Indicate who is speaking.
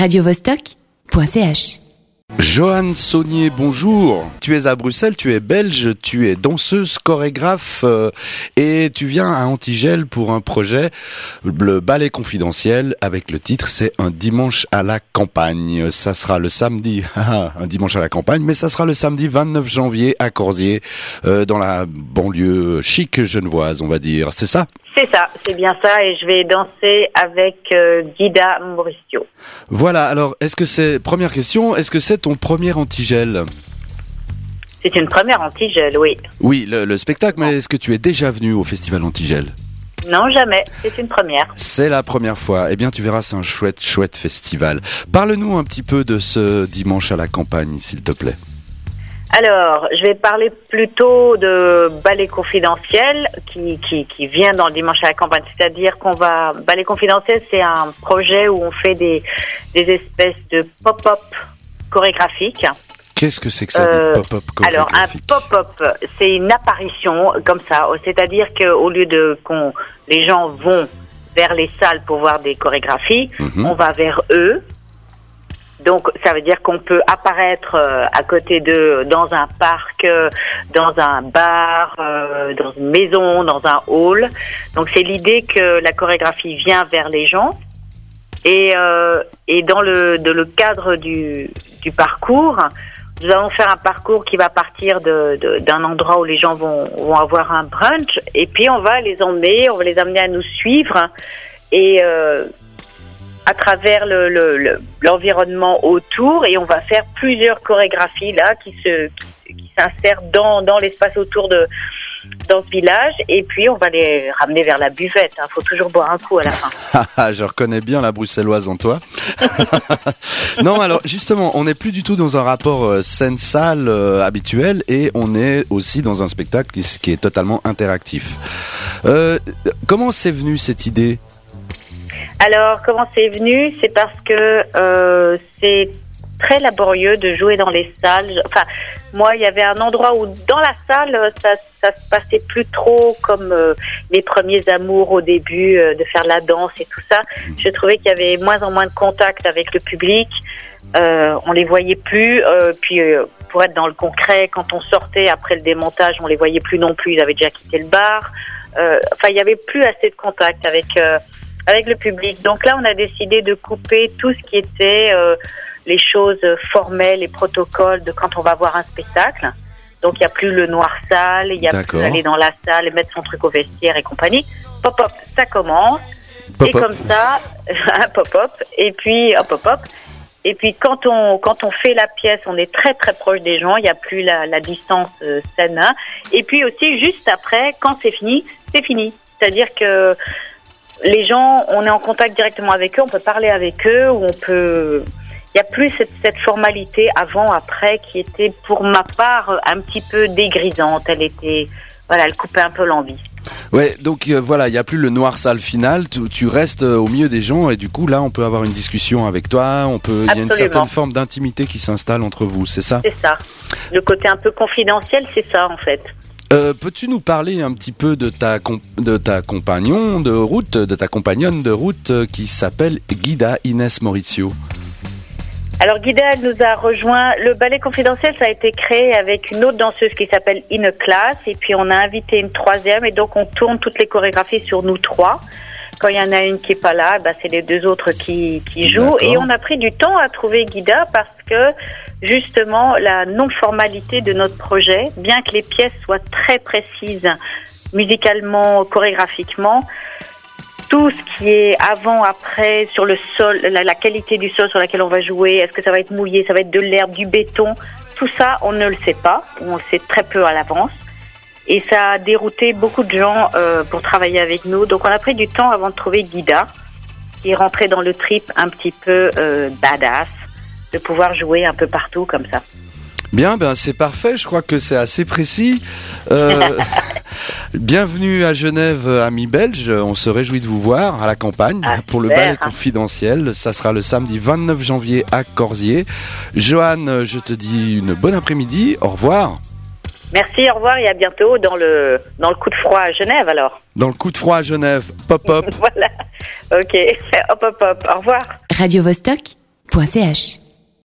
Speaker 1: radiovostok.ch
Speaker 2: Johan Saunier, bonjour. Tu es à Bruxelles, tu es belge, tu es danseuse, chorégraphe euh, et tu viens à Antigel pour un projet, le ballet confidentiel, avec le titre c'est Un dimanche à la campagne. Ça sera le samedi, un dimanche à la campagne, mais ça sera le samedi 29 janvier à Corsier, euh, dans la banlieue chic genevoise, on va dire. C'est ça?
Speaker 3: C'est ça, c'est bien ça, et je vais danser avec euh, Guida Mauricio.
Speaker 2: Voilà, alors est-ce que c'est, première question, est-ce que c'est ton premier antigel?
Speaker 3: C'est une première antigel, oui.
Speaker 2: Oui, le, spectacle, mais est-ce que tu es déjà venu au festival antigel?
Speaker 3: Non, jamais. C'est une première.
Speaker 2: C'est la première fois. Eh bien, tu verras, c'est un chouette, chouette festival. Parle-nous un petit peu de ce dimanche à la campagne, s'il te plaît.
Speaker 3: Alors, je vais parler plutôt de ballet confidentiel qui, qui, qui vient dans le dimanche à la campagne. C'est-à-dire qu'on va... Ballet confidentiel, c'est un projet où on fait des, des espèces de pop-up chorégraphiques.
Speaker 2: Qu'est-ce que c'est que ça, euh, pop-up
Speaker 3: Alors, un pop-up, c'est une apparition comme ça. C'est-à-dire qu'au lieu de qu'on les gens vont vers les salles pour voir des chorégraphies, mhm. on va vers eux donc ça veut dire qu'on peut apparaître euh, à côté d'eux dans un parc, euh, dans un bar, euh, dans une maison, dans un hall. Donc c'est l'idée que la chorégraphie vient vers les gens. Et, et dans le, de le cadre du, du parcours, nous allons faire un parcours qui va partir d'un de, endroit où les gens vont, vont avoir un brunch et puis on va les emmener, on va les amener à nous suivre et à travers l'environnement le, autour et on va faire plusieurs chorégraphies là qui se qui, s'insèrent dans, dans l'espace autour de dans ce village et puis on va les ramener vers la buvette. Il hein. faut toujours boire un coup à la fin.
Speaker 2: Je reconnais bien la bruxelloise en toi. non, alors justement, on n'est plus du tout dans un rapport euh, scène-salle euh, habituel et on est aussi dans un spectacle qui, qui est totalement interactif. Euh, comment c'est venu cette idée?
Speaker 3: Alors, comment c'est venu? C'est parce que euh, c'est très laborieux de jouer dans les salles. Enfin, moi, il y avait un endroit où dans la salle, ça, ça se passait plus trop comme euh, mes premiers amours au début, euh, de faire la danse et tout ça. Je trouvais qu'il y avait moins en moins de contact avec le public. Euh, on les voyait plus. Euh, puis, pour être dans le concret, quand on sortait après le démontage, on les voyait plus non plus. Ils avaient déjà quitté le bar. Enfin, il y avait plus assez de contact avec avec le public. Donc là, on a décidé de couper tout ce qui était euh, les choses formelles, les protocoles de quand on va voir un spectacle. Donc il n'y a plus le noir sale, il y a plus aller dans la salle et mettre son truc au vestiaire et compagnie. Pop hop, ça commence. et comme ça, un pop hop. Et puis hop hop. Et puis quand on quand on fait la pièce, on est très très proche des gens. Il n'y a plus la, la distance euh, scène. Et puis aussi juste après, quand c'est fini, c'est fini. C'est-à-dire que les gens, on est en contact directement avec eux, on peut parler avec eux, ou on peut. Il n'y a plus cette, cette, formalité avant, après, qui était pour ma part un petit peu dégrisante. Elle était, voilà, elle coupait un peu l'envie.
Speaker 2: Ouais, donc euh, voilà, il n'y a plus le noir sale final. Tu, tu, restes euh, au milieu des gens et du coup là, on peut avoir une discussion avec toi. On peut, il y a une certaine forme d'intimité qui s'installe entre vous, c'est ça?
Speaker 3: C'est ça. Le côté un peu confidentiel, c'est ça en fait.
Speaker 2: Euh, peux-tu nous parler un petit peu de ta, de ta compagnon de route, de ta compagnonne de route euh, qui s'appelle Guida Inès Maurizio?
Speaker 3: Alors Guida, elle nous a rejoint. Le ballet confidentiel, ça a été créé avec une autre danseuse qui s'appelle Ine Class, et puis on a invité une troisième, et donc on tourne toutes les chorégraphies sur nous trois. Quand il y en a une qui est pas là, bah, c'est les deux autres qui, qui jouent. Et on a pris du temps à trouver Guida parce que justement la non-formalité de notre projet, bien que les pièces soient très précises musicalement, chorégraphiquement, tout ce qui est avant, après, sur le sol, la, la qualité du sol sur laquelle on va jouer, est-ce que ça va être mouillé, ça va être de l'herbe, du béton, tout ça, on ne le sait pas, on le sait très peu à l'avance. Et ça a dérouté beaucoup de gens euh, pour travailler avec nous. Donc on a pris du temps avant de trouver Guida, qui est rentré dans le trip un petit peu euh, badass, de pouvoir jouer un peu partout comme ça.
Speaker 2: Bien, ben c'est parfait. Je crois que c'est assez précis. Euh, bienvenue à Genève, amis belges. On se réjouit de vous voir à la campagne
Speaker 3: ah,
Speaker 2: pour le ballet confidentiel. Ça sera le samedi 29 janvier à Corsier. Joanne, je te dis une bonne après-midi. Au revoir.
Speaker 3: Merci, au revoir et à bientôt dans le, dans le coup de froid à Genève alors.
Speaker 2: Dans le coup de froid à Genève, pop-up.
Speaker 3: voilà, ok, hop hop hop, au revoir.
Speaker 1: Radio Vostok choc.ch